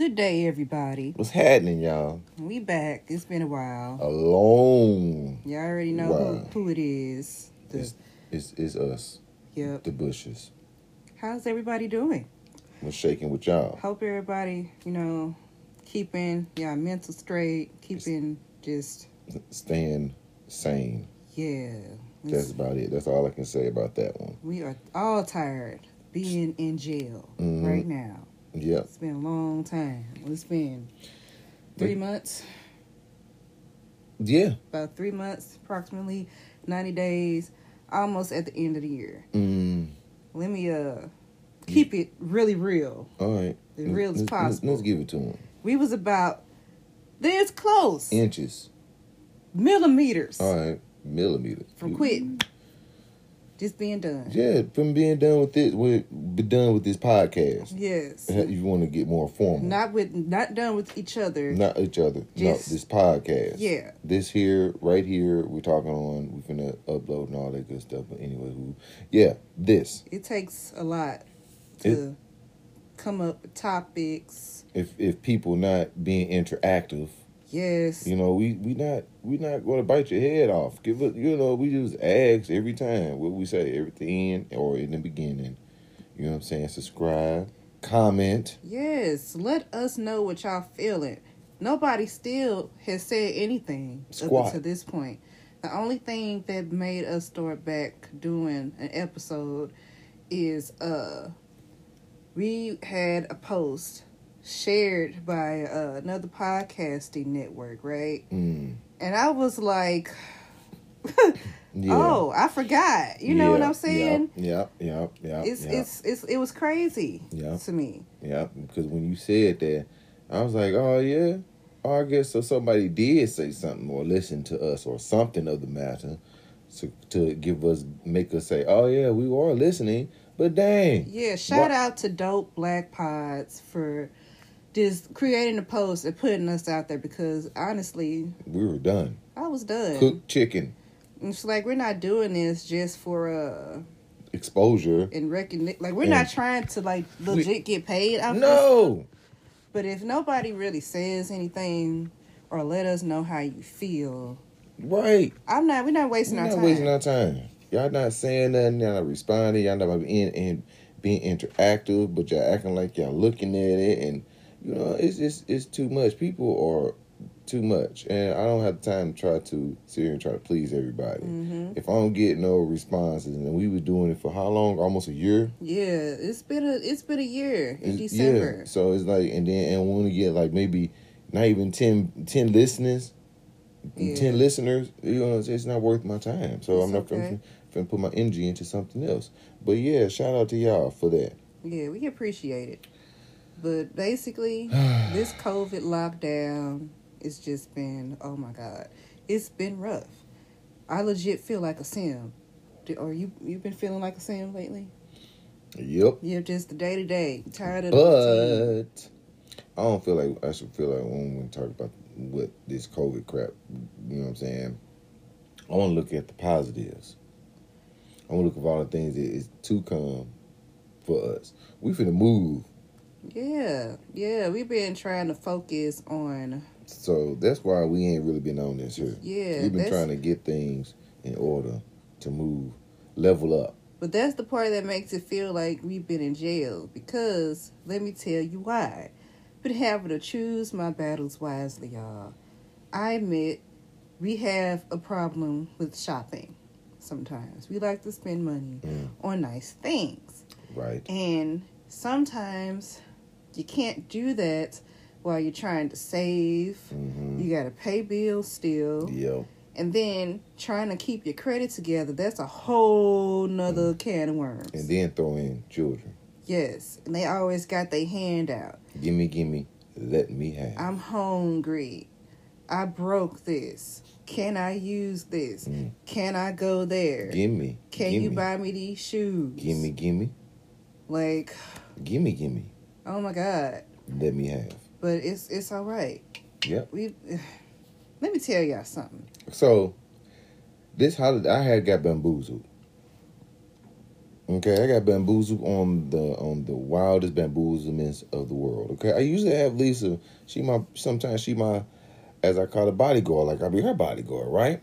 Good day, everybody. What's happening, y'all? We back. It's been a while. A long. You already know who, who it is. The- It's, it's, it's us, yep. the Bushes. How's everybody doing? What's shaking with y'all? Hope everybody, you know, keeping yeah mental straight, keeping just Staying sane. yeah. That's about it. That's all I can say about that one. we are all tired being in jail Mhm. right now. Yep. It's been a long time. It's been three Three- months, Yeah. about three months, approximately ninety days, almost at the end of the year. Mm. Let me uh keep it really real. All right. As real as Let's- let's- possible. Let's give it to him. We was about this close Inches. millimeters All right. Millimeters. from quitting, just being done. Yeah, from being done with this, with be done with this podcast. Yes, If you want to get more formal, not with not done with each other. not each other. Just- no, this podcast. Yeah. This here, right here, we're talking on. We're gonna upload and all that good stuff. But anyway, who? Yeah, this. It takes a lot to come up with topics. If if people not being interactive, Yes, you know, we we not we not going to bite your head off. Give it, you know, we just ask every time what we say end or in the beginning. You know what I'm saying? Subscribe, comment. yes. Let us know what y'all feeling. Nobody still has said anything up Squat. until this point. The only thing that made us start back doing an episode is uh we had a post shared by uh, another podcasting network, right? Mm, And I was like, yeah. "Oh, I forgot." You know what I'm saying? Yep, yep, yep. It's it's it's it was crazy Yeah. to me. Yeah, because when you said that, I was like, oh, yeah. Oh, I guess so somebody did say something or listen to us or something of the matter to, to give us, make us say, oh, yeah, we are listening. But dang. Yeah, shout Wha- out to Dope Black Pods for just creating a post and putting us out there because honestly, We were done. I was done. Cooked chicken, It's like we're not doing this just for uh exposure. and recognition. Like we're And- not trying to like legit get paid. This. No. But if nobody really says anything or let us know how you feel, Right. I'm not. We're not wasting We're our not time. wasting our time. Y'all not saying nothing. Y'all not responding. Y'all not being, in, being interactive, but y'all acting like y'all looking at it. And, you know, it's just, it's too much. People are too much. And I don't have the time to try to sit here and try to please everybody. hmm If I don't get no responses, and we were doing it for how long? Almost a year? Yeah, it's been a it's been a year in It's- December. Yeah. So it's like, and then, and when we get like maybe not even 10, 10 listeners, Yeah. 10 listeners, you know, it's, it's not worth my time. So It's I'm not okay. finna, finna put my energy into something else. But yeah, shout out to y'all for that. Yeah, we appreciate it. But basically, this COVID lockdown, it's just been oh my god, it's been rough. I legit feel like a sim. Or you you been feeling like a sim lately? Yep. Yeah, just the day to day. Tired of. But I don't feel like I should feel like when we talk about what this COVID crap, you know what I'm saying? I want to look at the positives. I want to look at all the things that is to come for us. We finna move. Yeah, yeah, we've been trying to focus on So that's why we ain't really been on this here. yeah. We've been trying to get things in order to move, level up. But that's the part that makes it feel like we've been in jail. Because let me tell you why. Been having to choose my battles wisely, y'all. I admit we have a problem with shopping. Sometimes we like to spend money Mm. on nice things, Right. and sometimes you can't do that while you're trying to save. Mm-hmm. You got to pay bills still Yeah. and then trying to keep your credit together that's a whole nother can of worms And then throw in children. yes and they always got their hand out Gimme, gimme, let me have. i'm hungry i broke this can i use this Mm. can i go there Gimme. can gimme, you buy me these shoes Gimme, gimme, like gimme, gimme, oh my god let me have. but it's it's all right Yep. we let me tell y'all something So, this holiday, I had got bamboozled. Okay, I got bamboozled on the on the wildest bamboozlements of the world. Okay, I usually have Lisa. She my sometimes she my as I call it bodyguard. Like I be her bodyguard, right?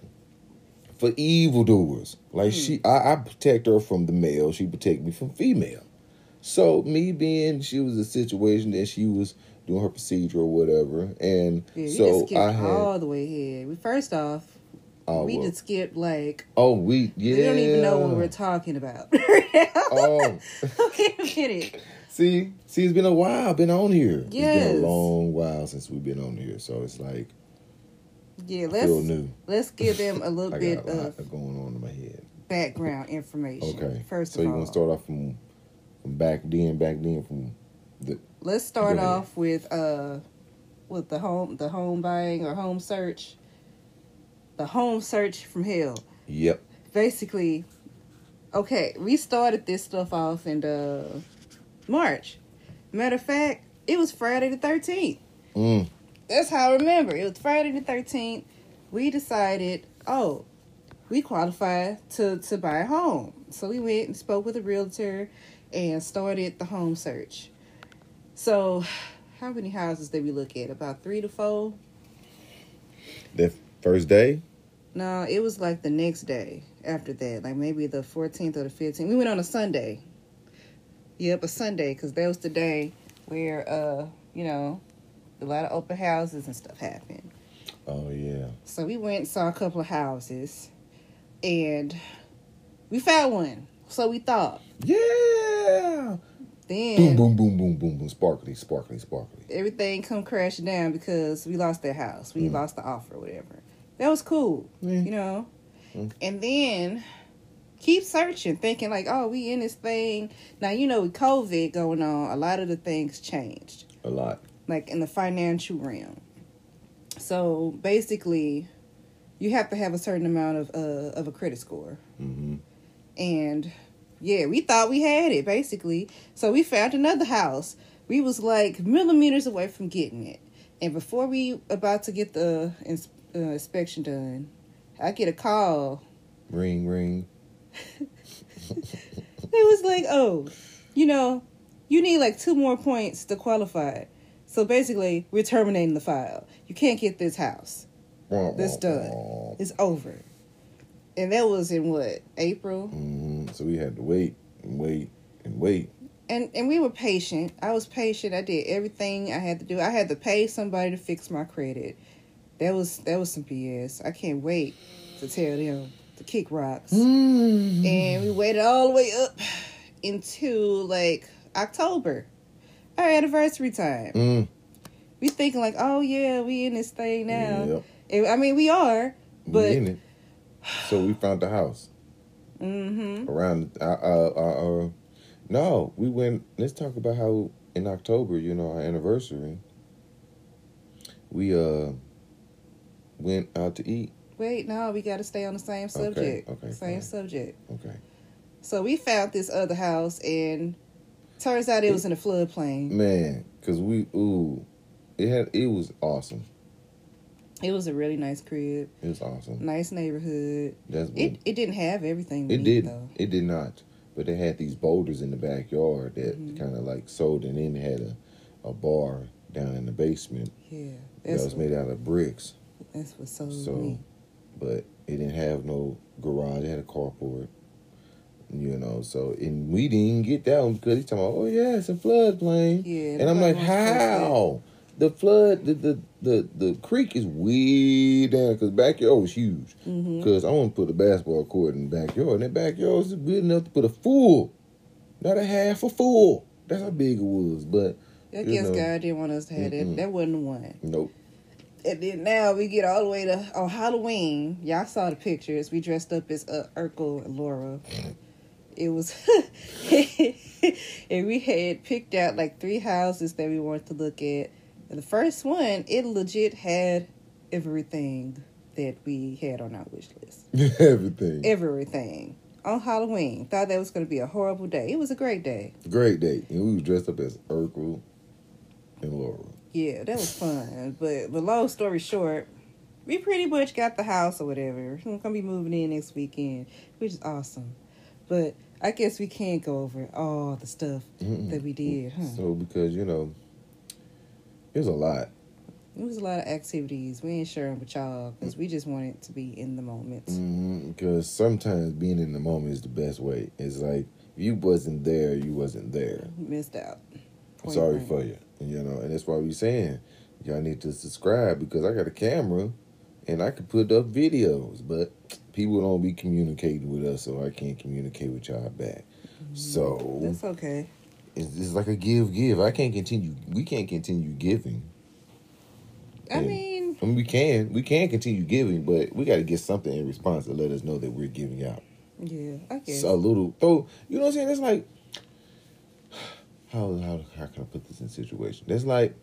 For evildoers, like hmm. she, I, I protect her from the male. She protect me from female. So me being, she was a situation that she was doing her procedure or whatever, and Yeah, we so just I had. all the way ahead. We first off, oh, we well, just skipped like oh, we yeah. we don't even know what we're talking about. Oh, Wait a minute. see, see, it's been a while. Been on here. It's been a long while since we've been on here, so it's like Yeah, let's let's give them a little bit a of going on in my head. background information. Okay, First so of you want to start off from from back then, back then from the let's start off with uh with the home the home buying or home search. The home search from hell. yep. Basically, okay, we started this stuff off in uh, March. Matter of fact, it was Friday the thirteenth. Mm, That's how I remember. It was Friday the thirteenth. We decided, oh, we qualify to to buy a home. So we went and spoke with a realtor and started the home search. So, how many houses did we look at? About three to four. The first day. No, it was like the next day after that, like maybe the 14th or the 15th. We went on a Sunday. Yep, a Sunday, because that was the day where, uh, you know, a lot of open houses and stuff happened. Oh yeah. So we went and saw a couple of houses, and we found one. So we thought. Yeah. Then Boom, boom, boom, boom, boom, boom. Sparkly, sparkly, sparkly. everything come crashing down because we lost that house. We Mm. lost the offer, or whatever. That was cool, you know. Mm. And then keep searching, thinking like, oh, we in this thing now. You know, with COVID going on, a lot of the things changed, A lot. like in the financial realm. So basically, you have to have a certain amount of uh, of a credit score, Mm-hmm. And yeah, we thought we had it basically. So we found another house. We was like millimeters away from getting it, and before we about to get the ins- uh, inspection done, I get a call. Ring, ring. It was like, oh, you know, you need like two more points to qualify. So basically, we're terminating the file. You can't get this house. That's done. It's over. And that was in what April. hmm So we had to wait and wait and wait. and and we were patient. I was patient. I did everything I had to do. I had to pay somebody to fix my credit. That was that was some BS. I can't wait to tell them to kick rocks. Mm. And we waited all the way up into like October, our anniversary time. Mm. We thinking like, oh yeah, we in this thing now. Yep. And- I mean, we are, We but in it. So we found the house mm-hmm. around. Uh, uh, uh, uh, no, we went. Let's talk about how in October, you know, our anniversary. We uh went out to eat. Wait, no, we got to stay on the same subject. okay, same fine. subject. Okay. So we found this other house, and turns out it was in a floodplain. Man, cause we ooh, it had it was awesome. It was a really nice crib, It was awesome. nice neighborhood. That's what It it didn't have everything. It did. though. It did not. But they had these boulders in the backyard that Mhm. kind of like sold, and then had a, a bar down in the basement Yeah, that was made out of bricks. that's what sold So, me. but it didn't have no garage. It had a carport. You know, so and we didn't get that one because he's talking about, oh yeah, it's a floodplain, Yeah, and I'm like, how? The flood, the the the, the creek is way down because backyard was huge. Because I want to put a basketball court in the backyard. And that backyard is good enough to put a full, not a half a full. That's how big it was. But I guess know. God didn't want us to have Mm-mm. that. That wasn't the one. nope. And then now we get all the way to on Halloween. Y'all saw the pictures. We dressed up as uh, Urkel and Laura. It was, and we had picked out like three houses that we wanted to look at. And the first one, it legit had everything that we had on our wish list. Everything. Everything on Halloween. Thought that was going to be a horrible day. It was a great day. Great day. And we was dressed up as Urkel and Laura. Yeah, that was fun. But but long story short, we pretty much got the house or whatever. We're gonna be moving in next weekend, which is awesome. But I guess we can't go over all the stuff Mm-mm. that we did, huh? So because you know, there's a lot. It was a lot of activities. We ain't sharing with y'all because we just wanted to be in the moment. Mm-hmm. Because sometimes being in the moment is the best way. It's like if you wasn't there, you wasn't there. Missed out. Point Sorry blank. for you. You know, and that's why we saying y'all need to subscribe because I got a camera and I can put up videos, but people don't be communicating with us, so I can't communicate with y'all back. So That's okay. It's, it's like a give give. I can't continue. We can't continue giving. I Yeah. mean, I mean, we can we can continue giving, but we got to get something in response to let us know that we're giving out. yeah, I guess. So a little throw. You know what I'm saying? It's like how how how can I put this in situation? That's like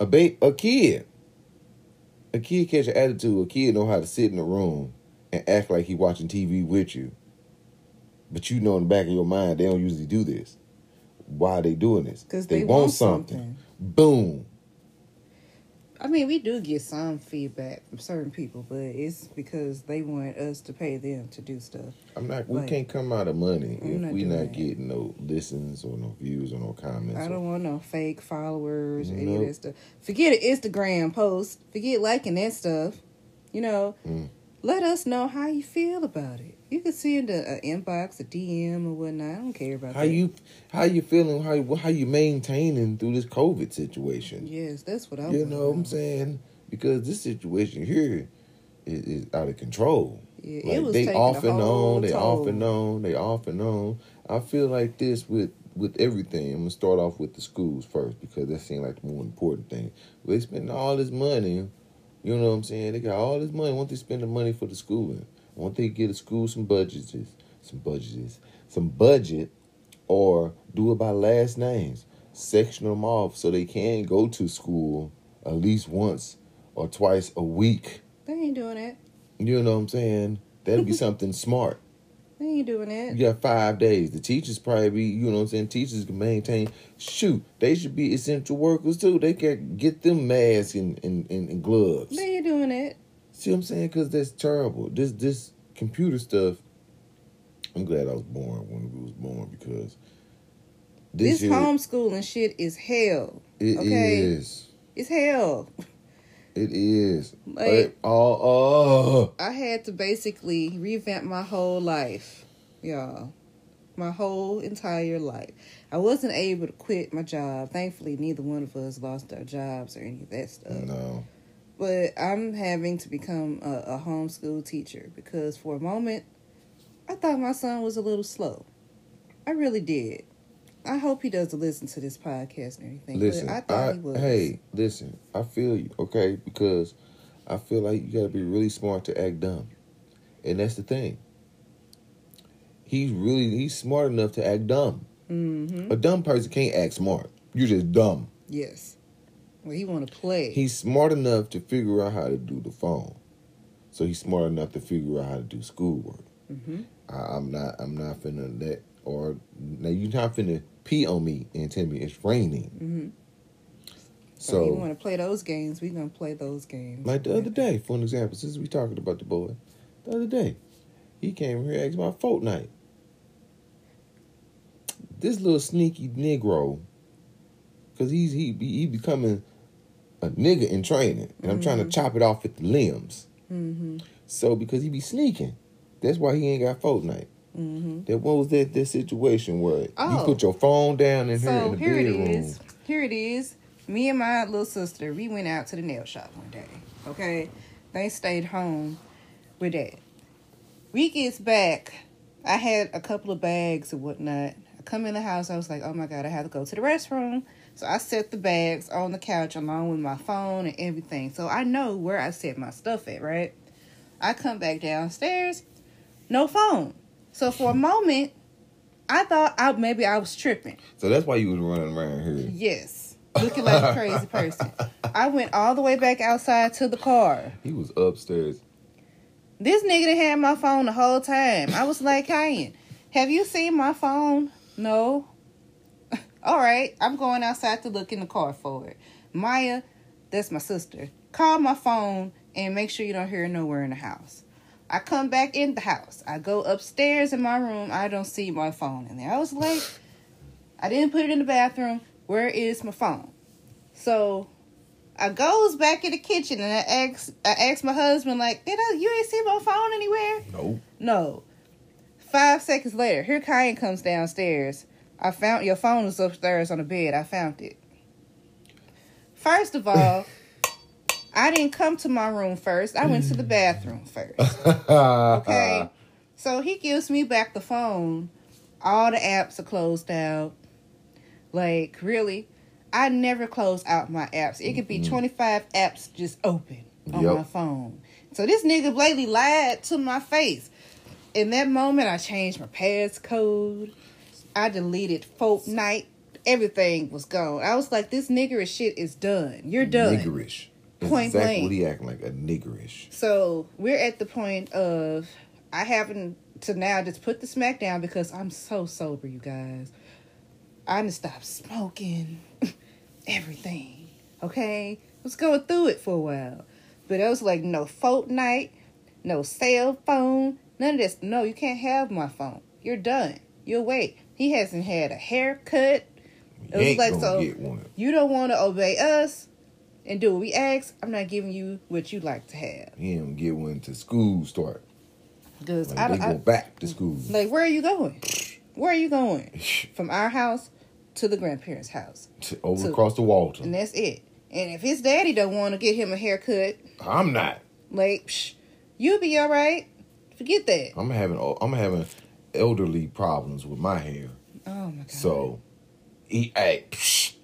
a ba- a kid. A kid catch an attitude. A kid know how to sit in a room and act like he watching TV with you. But you know in the back of your mind they don't usually do this. Why are they doing this? Because they, want something. Boom. I mean, we do get some feedback from certain people, but it's because they want us to pay them to do stuff. I'm not. We Like, can't come out of money I'm if not we doing not that. getting no listens or no views or no comments. I don't want no fake followers or any of that stuff. Forget an Instagram post. Forget liking that stuff. You know, Mm. let us know how you feel about it. You can send a, a inbox, a DM, or whatnot. I don't care about How that. you how you feeling? How you- how you maintaining through this COVID situation? Yes, that's what I. You know what I'm saying? Because this situation here is, is out of control. Yeah, Like, it was they off and on, they off and on, they off and on. I feel like this with with everything. I'm gonna start off with the schools first because that seems like the more important thing. They spend all this money, you know what I'm saying? They got all this money. Won't they spend the money for the schooling? Won't they get a school some budgets, some budgets, some budget, or do it by last names? Section them off so they can go to school at least once or twice a week. They ain't doing that. You know what I'm saying? That'd be something smart. They ain't doing that. You got five days. The teachers probably be, you know what I'm saying? Teachers can maintain. Shoot, they should be essential workers too. They can get them masks and, and, and, and gloves. They ain't doing that. See what I'm saying? Because that's terrible. This this computer stuff. I'm glad I was born when we was born because This, this, year homeschooling shit is hell. it okay? is. It's hell. It is. Like- oh, oh. I had to basically revamp my whole life, y'all. My whole entire life. I wasn't able to quit my job. Thankfully, neither one of us lost our jobs or any of that stuff. No. But I'm having to become a, a homeschool teacher because for a moment, I thought my son was a little slow. I really did. I hope he doesn't listen to this podcast and everything. Listen, but I thought I, he was. hey, listen. I feel you, okay? Because I feel like you got to be really smart to act dumb, and that's the thing. He's really he's smart enough to act dumb. Mm-hmm. A dumb person can't act smart. You're just dumb. Yes. Well, he want to play. He's smart enough to figure out how to do the phone, so he's smart enough to figure out how to do schoolwork. mm-hmm. I, I'm not. I'm not finna let or now you're not finna pee on me and tell me it's raining. Mm-hmm. So, So you want to play those games? We gonna play those games. Like the other day, for an example, since we talking about the boy, the other day, he came here asked about Fortnite. This little sneaky Negro, because he's he be- he becoming a nigga in training, and I'm trying to Mhm. chop it off at the limbs. Mm-hmm. So because he be sneaking, that's why he ain't got Fortnite. Mm-hmm. That what was that that situation where Oh. you put your phone down in here in the here it bedroom. is. Here it is. Me and my little sister, we went out to the nail shop one day. Okay, they stayed home with that. We gets back. I had a couple of bags and whatnot. I come in the house. I was like, oh my god, I have to go to the restroom. So I set the bags on the couch along with my phone and everything. So I know where I set my stuff at. Right. I come back downstairs. No phone. So for a moment, I thought I maybe I was tripping. So that's why you was running around here. Yes. Looking like a crazy person. I went all the way back outside to the car. He was upstairs. This nigga done had my phone the whole time. I was like, Kyan, have you seen my phone? No. All right. I'm going outside to look in the car for it. Maya, that's my sister. Call my phone and make sure you don't hear nowhere in the house. I come back in the house. I go upstairs in my room. I don't see my phone in there. I was like, I didn't put it in the bathroom. Where is my phone? So I goes back in the kitchen and I ask I ask my husband like, did I you ain't see my phone anywhere? No. No. Five seconds later, here Kyan comes downstairs. I found your phone was upstairs on the bed. I found it. First of all, I didn't come to my room first. I went to the bathroom first. Okay. So he gives me back the phone. All the apps are closed out. Like, really? I never close out my apps. It could be mm-hmm. 25 apps just open on Yep. my phone. So this nigga blatantly lied to my face. In that moment, I changed my passcode. I deleted Fortnite. Everything was gone. I was like, this niggerish shit is done. You're done. Niggerish. Point exactly blank. what he acting like a niggerish. So we're at the point of I having to now just put the smack down because I'm so sober, you guys. I'm to stop smoking, everything. Okay, was going through it for a while, but I was like, no Fortnite, no cell phone, none of this. No, you can't have my phone. You're done. You'll wait. He hasn't had a haircut. It was ain't like, so- get one. You don't want to obey us and do what we ask. I'm not giving you what you like to have. He gonna get one to school start. Because Like, I, they don't- I, go back to school. Like, where are you going? Where are you going? From our house to the grandparents' house. To- over to- across the water. And that's it. And if his daddy don't want to get him a haircut, I'm not. like, psh, you'll be all right. Forget that. I'm having I'm having elderly problems with my hair. Oh, my God. So he hey, psh,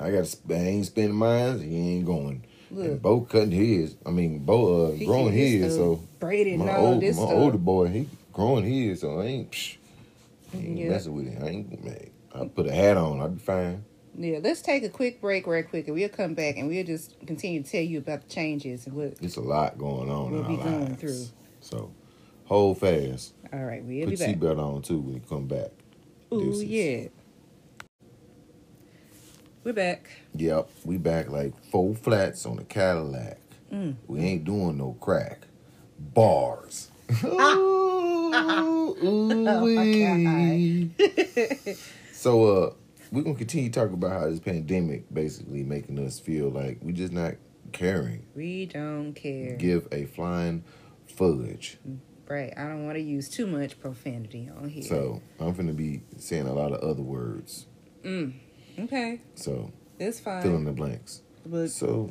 I got I ain't spending mine. He ain't going. Look. And Bo cutting his. I mean, Bo uh, growing his. So braided my old, my stuff. older boy, he growing his. So I ain't. Psh, I ain't Yeah. messing with it. I ain't. Man, I put a hat on. I'll be fine. Yeah, let's take a quick break right quick, and we'll come back, and we'll just continue to tell you about the changes and what. It's a lot going on We'll in be our going lives. through. So hold fast. All right, we'll Put be back. Put seatbelt on too when you come back. Ooh, Deuces. yeah. We're back. Yep, we back like four flats on a Cadillac. Mm. We ain't doing no crack. Bars. Ooh, ooh-wee. so uh we're gonna continue talking about how this pandemic basically making us feel like we just not caring. we don't care. Give a flying fudge. Right. I don't want to use too much profanity on here. So I'm gonna be saying a lot of other words. Mm. Okay. So it's fine. fill in the blanks. But So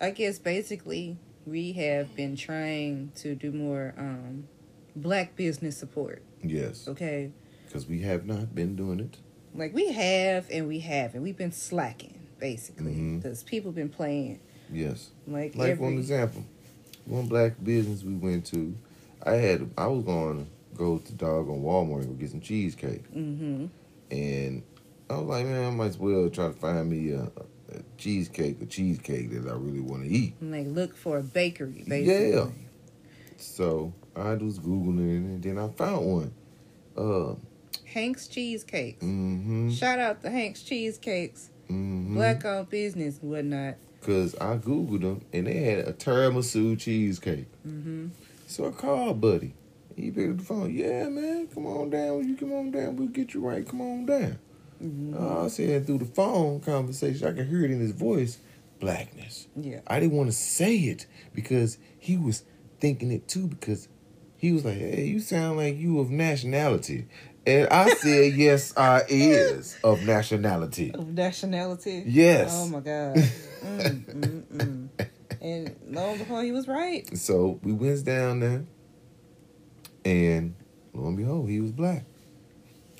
I guess basically we have been trying to do more um black business support. yes, Okay. because we have not been doing it. Like we have and we haven't. We've been slacking basically because people been playing Yes. like, Like every one example, one black business we went to, I had I was going to go to dog on Walmart and get some cheesecake, Mm-hmm. and I was like, man, I might as well try to find me a, a cheesecake, a cheesecake that I really want to eat. And Like look for a bakery basically. Yeah. So I was googling it, and then I found one. Uh, Hank's cheesecakes. mm-hmm, Shout out to Hank's cheesecakes. mm-hmm. Black owned business and whatnot. Cause I googled them, and they had a tiramisu cheesecake. Mm-hmm. So I called Buddy. He picked up the phone. Yeah, man, come on down. You come on down. We'll get you right. Come on down. Mm-hmm. Uh, I said through the phone conversation, I could hear it in his voice. Blackness. Yeah. I didn't want to say it because he was thinking it too. Because he was like, "Hey, you sound like you of nationality," and I said, "Yes, I is of nationality." Of nationality. Yes. Oh my God. mm, mm, mm. And lo and behold, he was right. So we went down there, and lo and behold, he was black.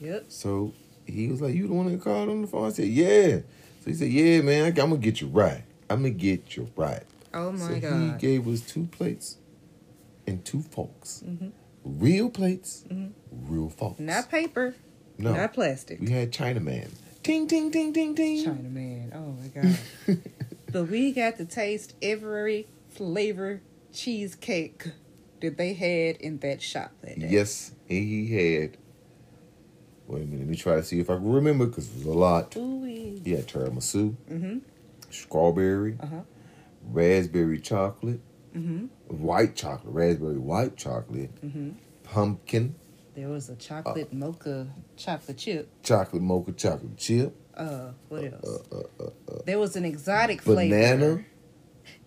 Yep. So he was like, "You the one that called on the phone?" I said, "Yeah." So he said, "Yeah, man, I, am gonna get you right. I'm gonna get you right." Oh so god! he gave us two plates and two forks, Mhm. real plates, Mhm. real forks. Not paper. no, Not plastic. we had Chinaman. Ting ting ting ting ting. China man. Oh my God. But we got to taste every flavor cheesecake that they had in that shop that day. yes, and he had. Wait a minute, let me try to see if I can remember because it was a lot. Ooh-wee. He had tiramisu, Mm-hmm. strawberry, Uh-huh. raspberry chocolate, Mm-hmm. white chocolate, raspberry white chocolate, Mm-hmm. pumpkin, There was a chocolate mocha chocolate chip. chocolate mocha chocolate chip, Uh, what else? uh, uh, uh, there was an exotic flavor. banana.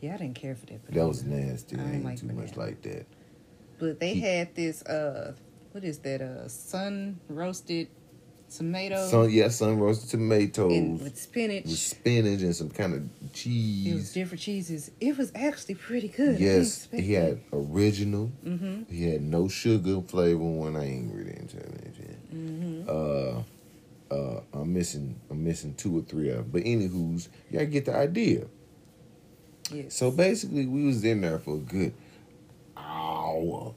Yeah, I didn't care for that. That Banana. was nasty. I ain't like too much like that. But they He- had this. Uh, what is that? Uh, sun roasted tomato Sun, yeah, sun roasted tomatoes and with spinach. with spinach and some kind of cheese. it was different cheeses. It was actually pretty good. Yes, he had original. Mm-hmm. He had no sugar flavor one. I ain't really into that shit. Mm-hmm. Uh, uh, I'm missing. I'm missing two or three of them. But anywho's, y'all get the idea. Yes. So basically, we was in there for a good hour,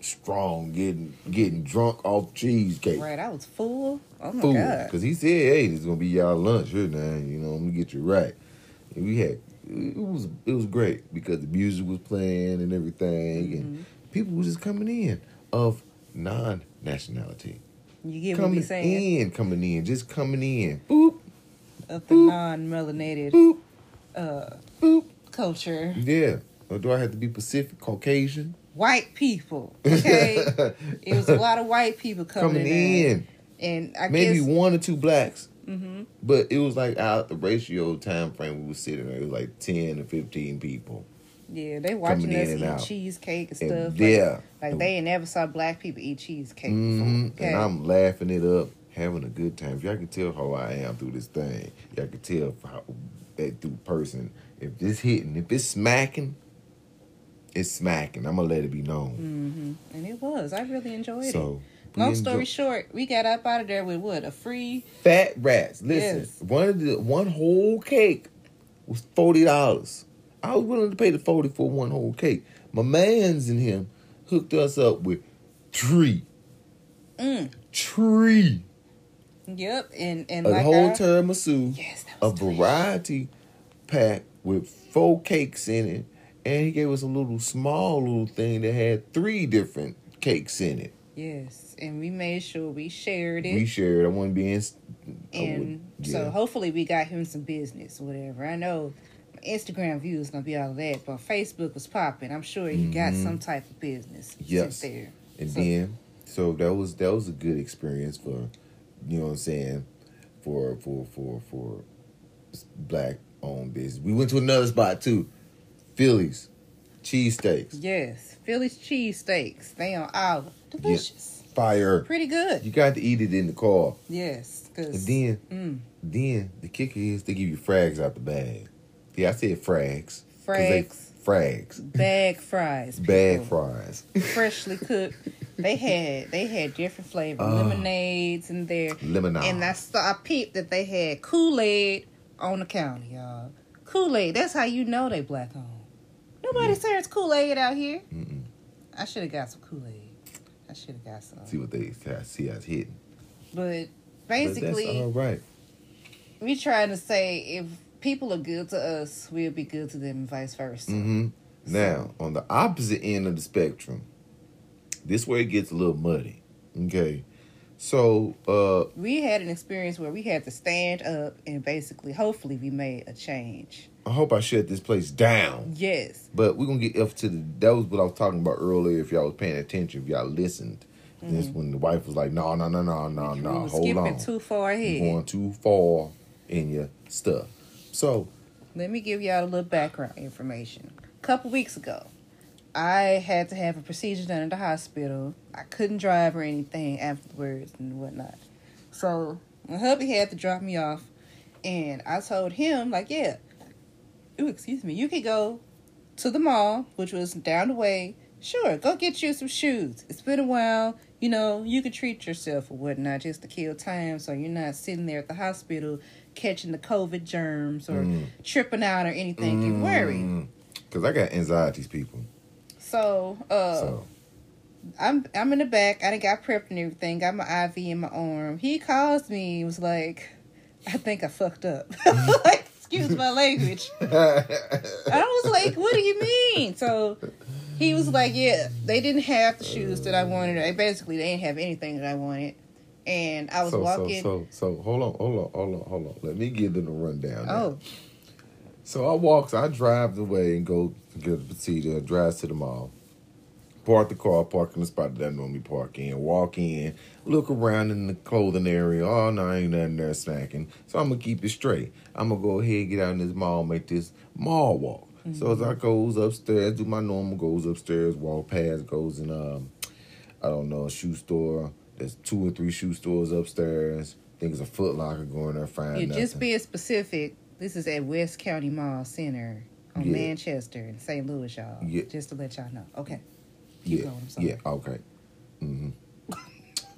strong, getting getting drunk off cheesecake. right, I was full. Oh my Food, god. because he said, "Hey, this is gonna be y'all lunch here now. You know, I'm gonna get you right." And we had it was it was great because the music was playing and everything, Mm-hmm. and people were just coming in of non nationality, You get what coming we saying? in, coming in, just coming in. Boop, Of the non-melanated boop, uh, boop. culture, Yeah. Or do I have to be Pacific, Caucasian? white people. Okay, it was a lot of white people coming, coming in, in. and I Maybe guess one or two blacks. hmm But it was like out the ratio time frame we were sitting there, it was like ten to fifteen people. Yeah, they watching us eat out. cheesecake and And stuff. yeah. like, they ain't never saw black people eat cheesecake hmm before. Okay, And I'm laughing it up, having a good time. If y'all can tell how I am through this thing, y'all can tell how that through person. If this hitting, if it's smacking, it's smacking. I'm gonna let it be known. hmm and it was. I really enjoyed it. So we Long enjoy- story short, we got up out of there with what a free. Fat rats. Listen, Yes. one of the one whole cake was forty dollars. I was willing to pay the forty for one whole cake. My man's and him hooked us up with tree, Mm, tree, yep, and and a like whole I, tiramisu, yes, a delicious. variety pack with four cakes in it, and he gave us a little small little thing that had three different cakes in it. Yes, and we made sure we shared it. We shared. I wasn't being. I and would- so hopefully we got him some business, whatever. I know Instagram views is gonna be all of that, but Facebook was popping. I'm sure he got Mhm. some type of business Yes. there. And So- then, so that was that was a good experience for, you know what I'm saying, for for for for black owned business. We went to another spot too, Phillies, cheesesteaks, Yes, Philly's cheesesteaks. They on Olive. Delicious. fire. Pretty good. You got to eat it in the car, Yes, and then mm, then the kicker is they give you frags out the bag. Yeah, I said frags. frags, frags, bag fries, bag fries. freshly cooked. They had they had different flavor Oh. lemonades in there. Lemonade. And I saw I peeped that they had Kool Aid on the counter, y'all. Kool Aid. That's how you know they black owned. Nobody serves Kool Aid out here. Mm-mm. I should have got some Kool Aid. I should have got some. See what they see us hitting. But But basically, that's all right. we trying to say if people are good to us, we'll be good to them, and vice versa. hmm Now, on the opposite end of the spectrum, this where it gets a little muddy. Okay. So, uh, We had an experience where we had to stand up and basically, hopefully, we made a change. I hope I shut this place down. Yes. But we're gonna get up to the that was what I was talking about earlier. If y'all was paying attention, if y'all listened. This when the wife was like, No, no, no, no, no, no, hold skipping on. too far You're ahead. going too far in your stuff. So Let me give y'all a little background information. A couple weeks ago, I had to have a procedure done at the hospital. I couldn't drive or anything afterwards and whatnot. So my hubby had to drop me off, and I told him like, yeah, ooh, excuse me, you could go to the mall, which was down the way. Sure, go get you some shoes. It's been a while. You know, you could treat yourself or whatnot just to kill time so you're not sitting there at the hospital catching the COVID germs or Mm. tripping out or anything. You worry. Because I got anxieties, people. So, uh, So I'm I'm in the back. I done got prepped and everything. Got my IV in my arm. He calls me. He was like, "I think I fucked up." like, excuse my language. I was like, "What do you mean?" So he was like, "Yeah, they didn't have the shoes that I wanted. They basically they didn't have anything that I wanted." And I was so, walking. So, so, so, hold on, hold on, hold on, hold on. Let me give them a rundown. now. oh, So I walk, I drive the way and go get a procedure, drive to the mall. Park the car, park in the spot that I normally park in, walk in, look around in the clothing area. Oh, no, ain't nothing there snacking. So I'm going to keep it straight. I'm going to go ahead, get out in this mall, make this mall walk. Mm-hmm. So as I goes upstairs, do my normal, goes upstairs, walk past, goes in, um, I don't know, a shoe store. There's two or three shoe stores upstairs. I think it's a Foot Locker going there, find yeah, nothing. Just being specific, this is at West County Mall Center on yeah. Manchester in St. Louis, y'all. Yeah. Just to let y'all know. Okay. Keep yeah. Going, yeah. Okay. Mm-hmm.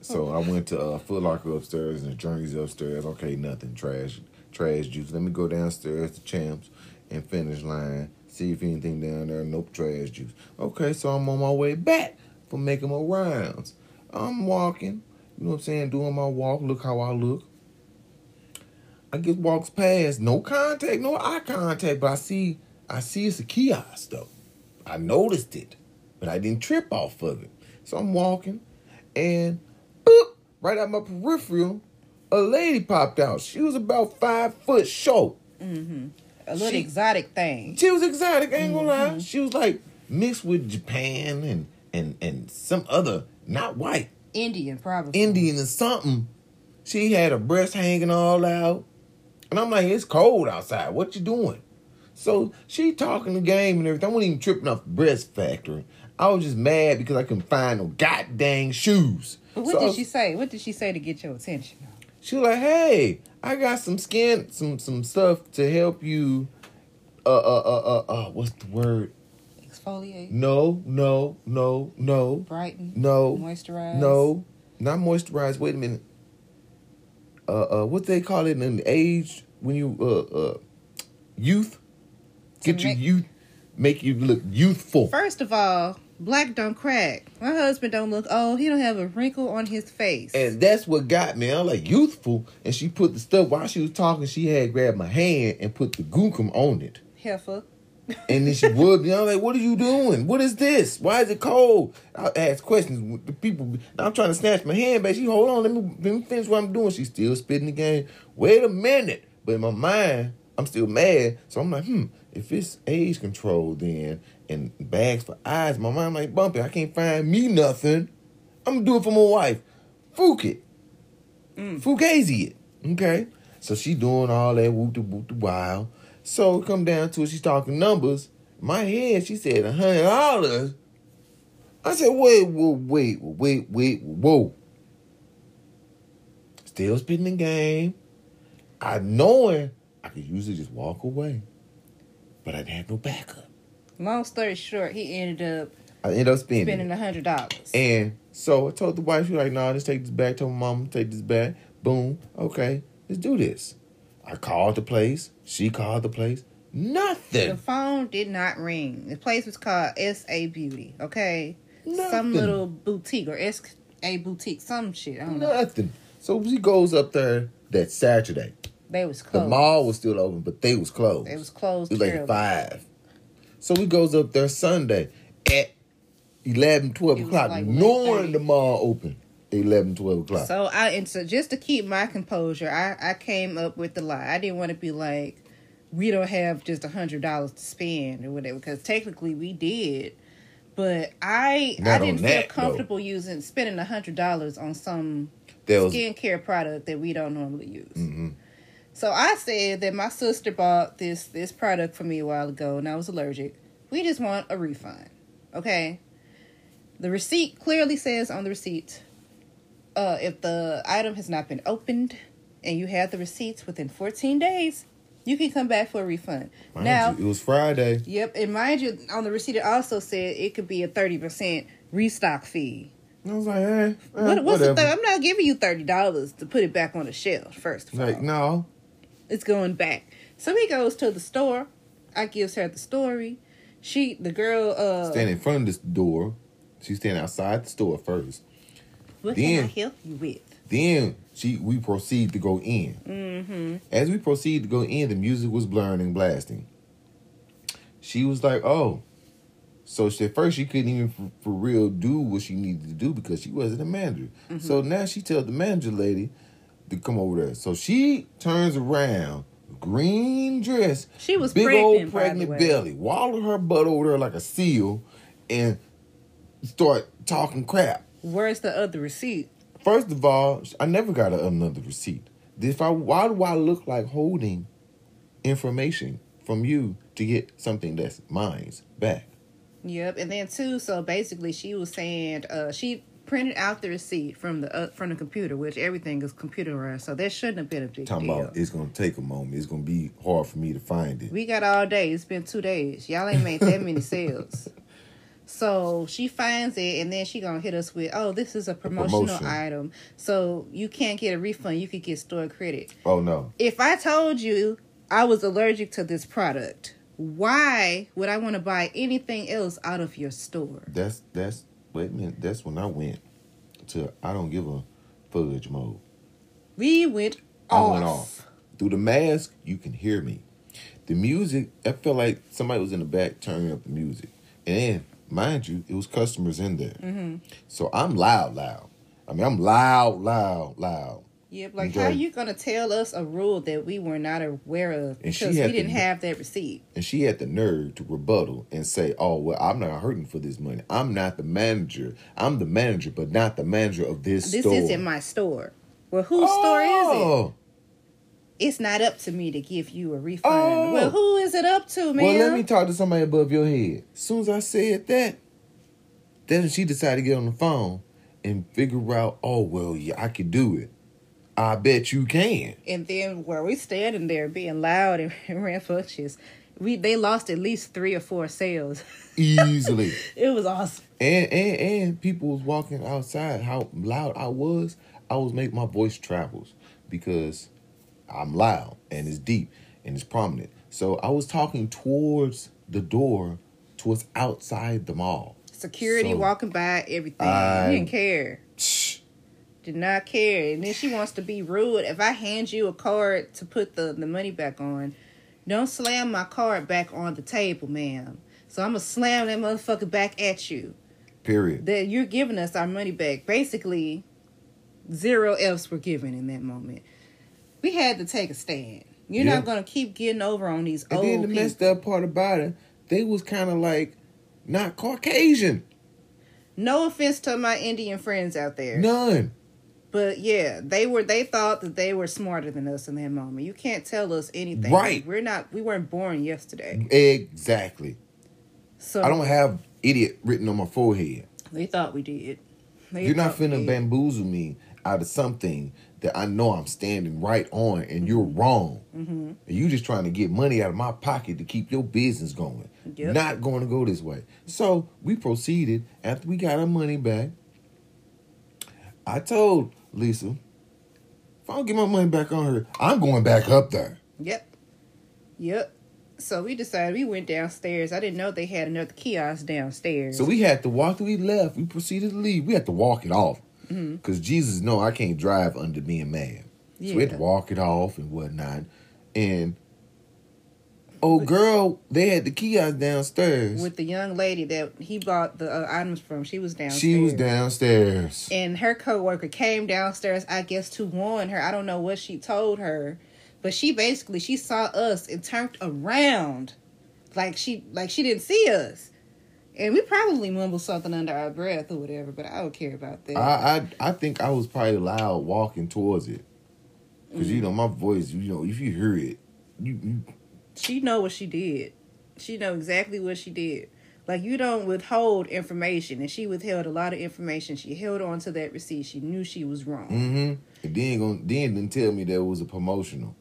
so I went to uh, Foot Locker upstairs and the Journeys upstairs. Okay, nothing. Trash, trash juice. Let me go downstairs to Champs and Finish Line. See if anything down there. Nope, trash juice. Okay, so I'm on my way back for making my rounds. I'm walking. You know what I'm saying? Doing my walk. Look how I look. I get walks past, no contact, no eye contact, but I see I see it's a kiosk though. I noticed it, but I didn't trip off of it. So I'm walking, and boop, right out my peripheral, a lady popped out. She was about five foot short. Mm-hmm. A little she, exotic thing. She was exotic. I ain't gonna mm-hmm. lie. She was like mixed with Japan and and and some other not white. Indian probably. Indian or something. She had her breast hanging all out. And I'm like, it's cold outside. What you doing? So she talking the game and everything. I wasn't even tripping off breast factory. I was just mad because I couldn't find no goddamn shoes. But what so did was, she say? What did she say to get your attention? She was like, "Hey, I got some skin, some some stuff to help you. Uh, uh, uh, uh, uh what's the word? Exfoliate. No, no, no, no. Brighten. No. Moisturize. No, not moisturize. Wait a minute uh, uh, what they call it in age when you uh, uh, youth get your youth make you look youthful. First of all, black don't crack. My husband don't look old. He don't have a wrinkle on his face. And that's what got me. I'm like youthful, and she put the stuff while she was talking. She had grabbed my hand and put the gookum on it. Heifer and then she would be. I'm like, "What are you doing? What is this? Why is it cold?" I ask questions. The people. I'm trying to snatch my hand back. She hold on. Let me let me finish what I'm doing. She's still spitting the game. Wait a minute. But in my mind, I'm still mad. So I'm like, hmm. If it's age control, then and bags for eyes, my mind like bumping. I can't find me nothing. I'm gonna do it for my wife. Fook it. Mm. Fugazi it. Okay. So she doing all that whoop the whoop the wild. So come down to it, she's talking numbers. My head, she said a hundred dollars. I said, wait, wait, wait, wait, wait, whoa. Still spitting the game. I knowing I could usually just walk away. But I didn't have no backup. Long story short, he ended up I ended up spending spending a hundred dollars. And so I told the wife, she was like, nah, just take this back. Told my mom, take this back. Boom. Okay, let's do this. I called the place. She called the place. Nothing. The phone did not ring. The place was called S.A. Beauty, okay? Nothing. Some little boutique or S.A. boutique, some shit. I don't Nothing. Know. So she goes up there that Saturday. They was closed. The mall was still open, but they was closed. It was closed. It was like five. So we goes up there Sunday at 11, 12 o'clock, like knowing the mall open. 11, 12 o'clock. So I and so just to keep my composure, I I came up with the lie. I didn't want to be like, we don't have just a hundred dollars to spend or whatever, because technically we did. But I Not I didn't feel that, comfortable though. using spending a hundred dollars on some was, skincare product that we don't normally use. Mm-hmm. So I said that my sister bought this this product for me a while ago, and I was allergic. We just want a refund, okay? The receipt clearly says on the receipt uh, if the item has not been opened and you have the receipts within 14 days, you can come back for a refund. Mind now you, it was Friday. Yep, and mind you, on the receipt it also said it could be a 30% restock fee. I was like, eh, eh what, what's whatever. the th- I'm not giving you thirty dollars to put it back on the shelf. First of like, all, no, it's going back. So he goes to the store. I gives her the story. She, the girl, uh, stand in front of this door. She's standing outside the store first. What then, can I help you with? Then she we proceed to go in. Mm-hmm. As we proceed to go in, the music was blaring and blasting. She was like, "Oh." So she, at first she couldn't even for, for, real do what she needed to do because she wasn't a manager. Mm-hmm. So now she tells the manager lady to come over there. So she turns around green dress, She was big pregnant, old pregnant belly, waddle her butt over there like a seal, and start talking crap. Where's the other receipt? First of all, I never got another receipt. If I, why do I look like holding information from you to get something that's mine's back? Yep, and then too. So basically, she was saying uh, she printed out the receipt from the uh, from the computer, which everything is computerized. So that shouldn't have been a big Talking deal. about it's gonna take a moment. It's gonna be hard for me to find it. We got all day. It's been two days. Y'all ain't made that many sales. So she finds it, and then she gonna hit us with, "Oh, this is a promotional promotion. item, so you can't get a refund. You could get store credit." Oh no. If I told you I was allergic to this product, why would I want to buy anything else out of your store? That's that's wait a minute. That's when I went to I don't give a fudge mode. We went off. I went off. Through the mask, you can hear me. The music, I felt like somebody was in the back turning up the music. And then, mind you, it was customers in there. Mm-hmm. So I'm loud, loud. I mean, I'm loud, loud, loud. Yep, like Enjoy. how you gonna tell us a rule that we were not aware of And she because we didn't to- have that receipt? And she had the nerve to rebuttal and say, "Oh well, I'm not hurting for this money. I'm not the manager. I'm the manager, but not the manager of this, This store." isn't my store. Well, whose store is it? It's not up to me to give you a refund. Oh. Well, who is it up to, man? Well, let me talk to somebody above your head. As soon as I said that, then she decided to get on the phone and figure out, oh, well, yeah, I could do it. I bet you can. and then where we standing there being loud and rambunctious, we they lost at least three or four sales. Easily. it was awesome. and, and and people was walking outside. How loud I was, I was making my voice travels because I'm loud and it's deep and it's prominent. So I was talking towards the door, towards outside the mall. Security So, walking by, everything. I- didn't care. Shh. Did not care. And then she wants to be rude. If I hand you a card to put the, the money back on, don't slam my card back on the table, ma'am. So I'm gonna slam that motherfucker back at you. Period. That you're giving us our money back. Basically, zero F's were given in that moment. We had to take a stand. You're Yeah. not gonna keep getting over on these And old then the people. messed up part about it, they was kind of like not Caucasian. No offense to my Indian friends out there. None. But yeah, they were they thought that they were smarter than us in that moment. You can't tell us anything. Right. We're not we weren't born yesterday. Exactly. So I don't have idiot written on my forehead. they thought we did. They You're not finna bamboozle me out of something that I know I'm standing right on and you're wrong. Mm-hmm. And you just trying to get money out of my pocket to keep your business going. Yep. Not going to go this way. So we proceeded after we got our money back. I told Lisa, if I don't get my money back on her, I'm going back up there. Yep. Yep. So we decided we went downstairs. I didn't know they had another kiosk downstairs. So we had to walk. We left. We proceeded to leave. We had to walk it off Mhm. because Jesus no, I can't drive under being mad. So we had to walk it off and whatnot. And oh, girl, they had the kiosk downstairs. with the young lady that he bought the uh, items from, she was downstairs. she was downstairs. and her coworker came downstairs i guess to warn her i don't know what she told her but she basically she saw us and turned around like she like she didn't see us and we probably mumbled something under our breath or whatever but i don't care about that. I, I I think I was probably loud walking towards it. Because you know my voice. You know if you hear it, you, you she know what she did. She know exactly what she did. Like you don't withhold information. And she withheld a lot of information. She held on to that receipt. She knew she was wrong. Mm-hmm. And then gonna then didn't tell me that it was a promotional.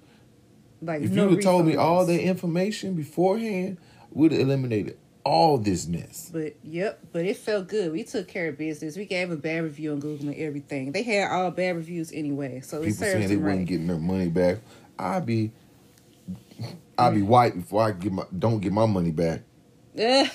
like If no you would have told me all the information beforehand, would have eliminated all this mess. But yep, but it felt good. We took care of business. We gave a bad review on Google and everything. They had all bad reviews anyway, so it People serves saying they them wasn't getting their money back. I'd be I'd be white before I get my don't get my money back. Ugh,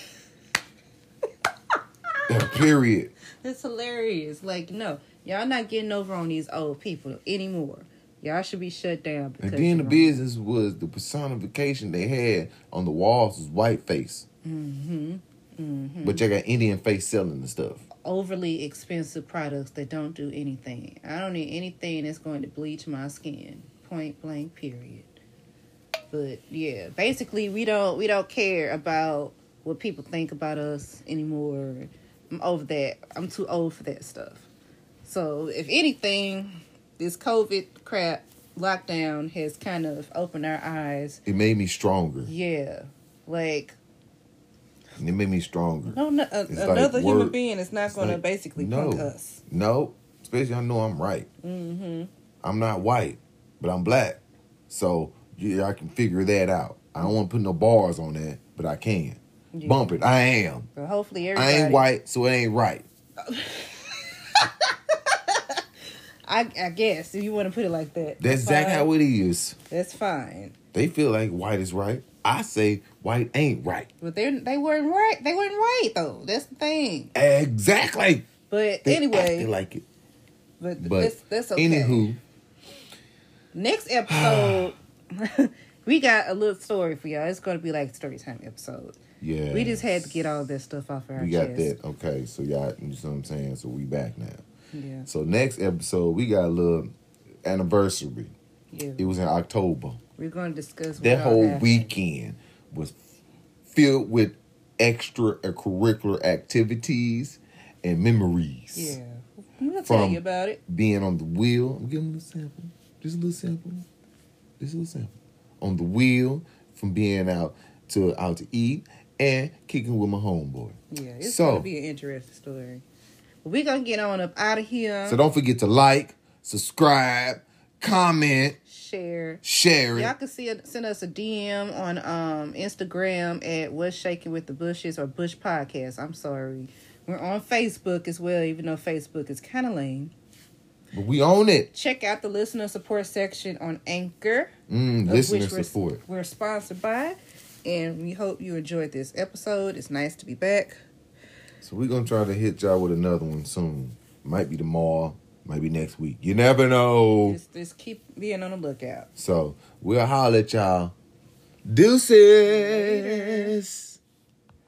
Period. it's hilarious. Like no, y'all not getting over on these old people anymore. Y'all should be shut down. And then the wrong. business was the personification they had on the walls was white face. Mm-hmm. Mm-hmm. But you got Indian face selling the stuff. overly expensive products that don't do anything. I don't need anything that's going to bleach my skin. Point blank. Period. But yeah, basically we don't we don't care about what people think about us anymore. I'm over that. I'm too old for that stuff. So if anything, this COVID crap lockdown has kind of opened our eyes. It made me stronger. Yeah, like And it made me stronger. no, no a, It's like another human being is not going to basically no. punk us. No, especially I know I'm right. Mm-hmm. I'm not white, but I'm black. So yeah, I can figure that out. I don't want to put no bars on that, but I can. Yeah. Bump it. I am. So hopefully I ain't white, so it ain't right. I, I guess if you want to put it like that. That's exactly fine. how it is. That's fine. They feel like white is right. I say white ain't right. But they they weren't right. They weren't right though. That's the thing. Exactly. But They anyway, like it. but, But that's that's okay. anywho, Next episode, we got a little story for y'all. It's going to be like story time episode. yeah, We just had to get all this stuff off our we got chest. that. Okay, so y'all, you know what I'm saying. So we back now. Yeah, So next episode, we got a little anniversary. yeah. It was in October. We're going to discuss That whole happened. weekend was filled with extracurricular activities and memories. Yeah, I'm gonna tell you about it. Being on the wheel, I'm giving a little sample, just a little sample, just a little sample. On the wheel, from being out to out to eat and kicking with my homeboy. Yeah, it's So- going to be an interesting story. We're gonna get on up out of here. So don't forget to like, subscribe, comment, share. share it. Y'all can see send us a DM on um Instagram at What's Shaking with the Bushes or Bush Podcast. I'm sorry. We're on Facebook as well, even though Facebook is kind of lame. But we own it. Check out the listener support section on Anchor, Mm, listener we're- support. We're sponsored by, and we hope you enjoyed this episode. It's nice to be back. So we're gonna try to hit y'all with another one soon. Might be tomorrow, might be next week. You never know. Just, just keep being on the lookout. So we'll holler at y'all. Deuces.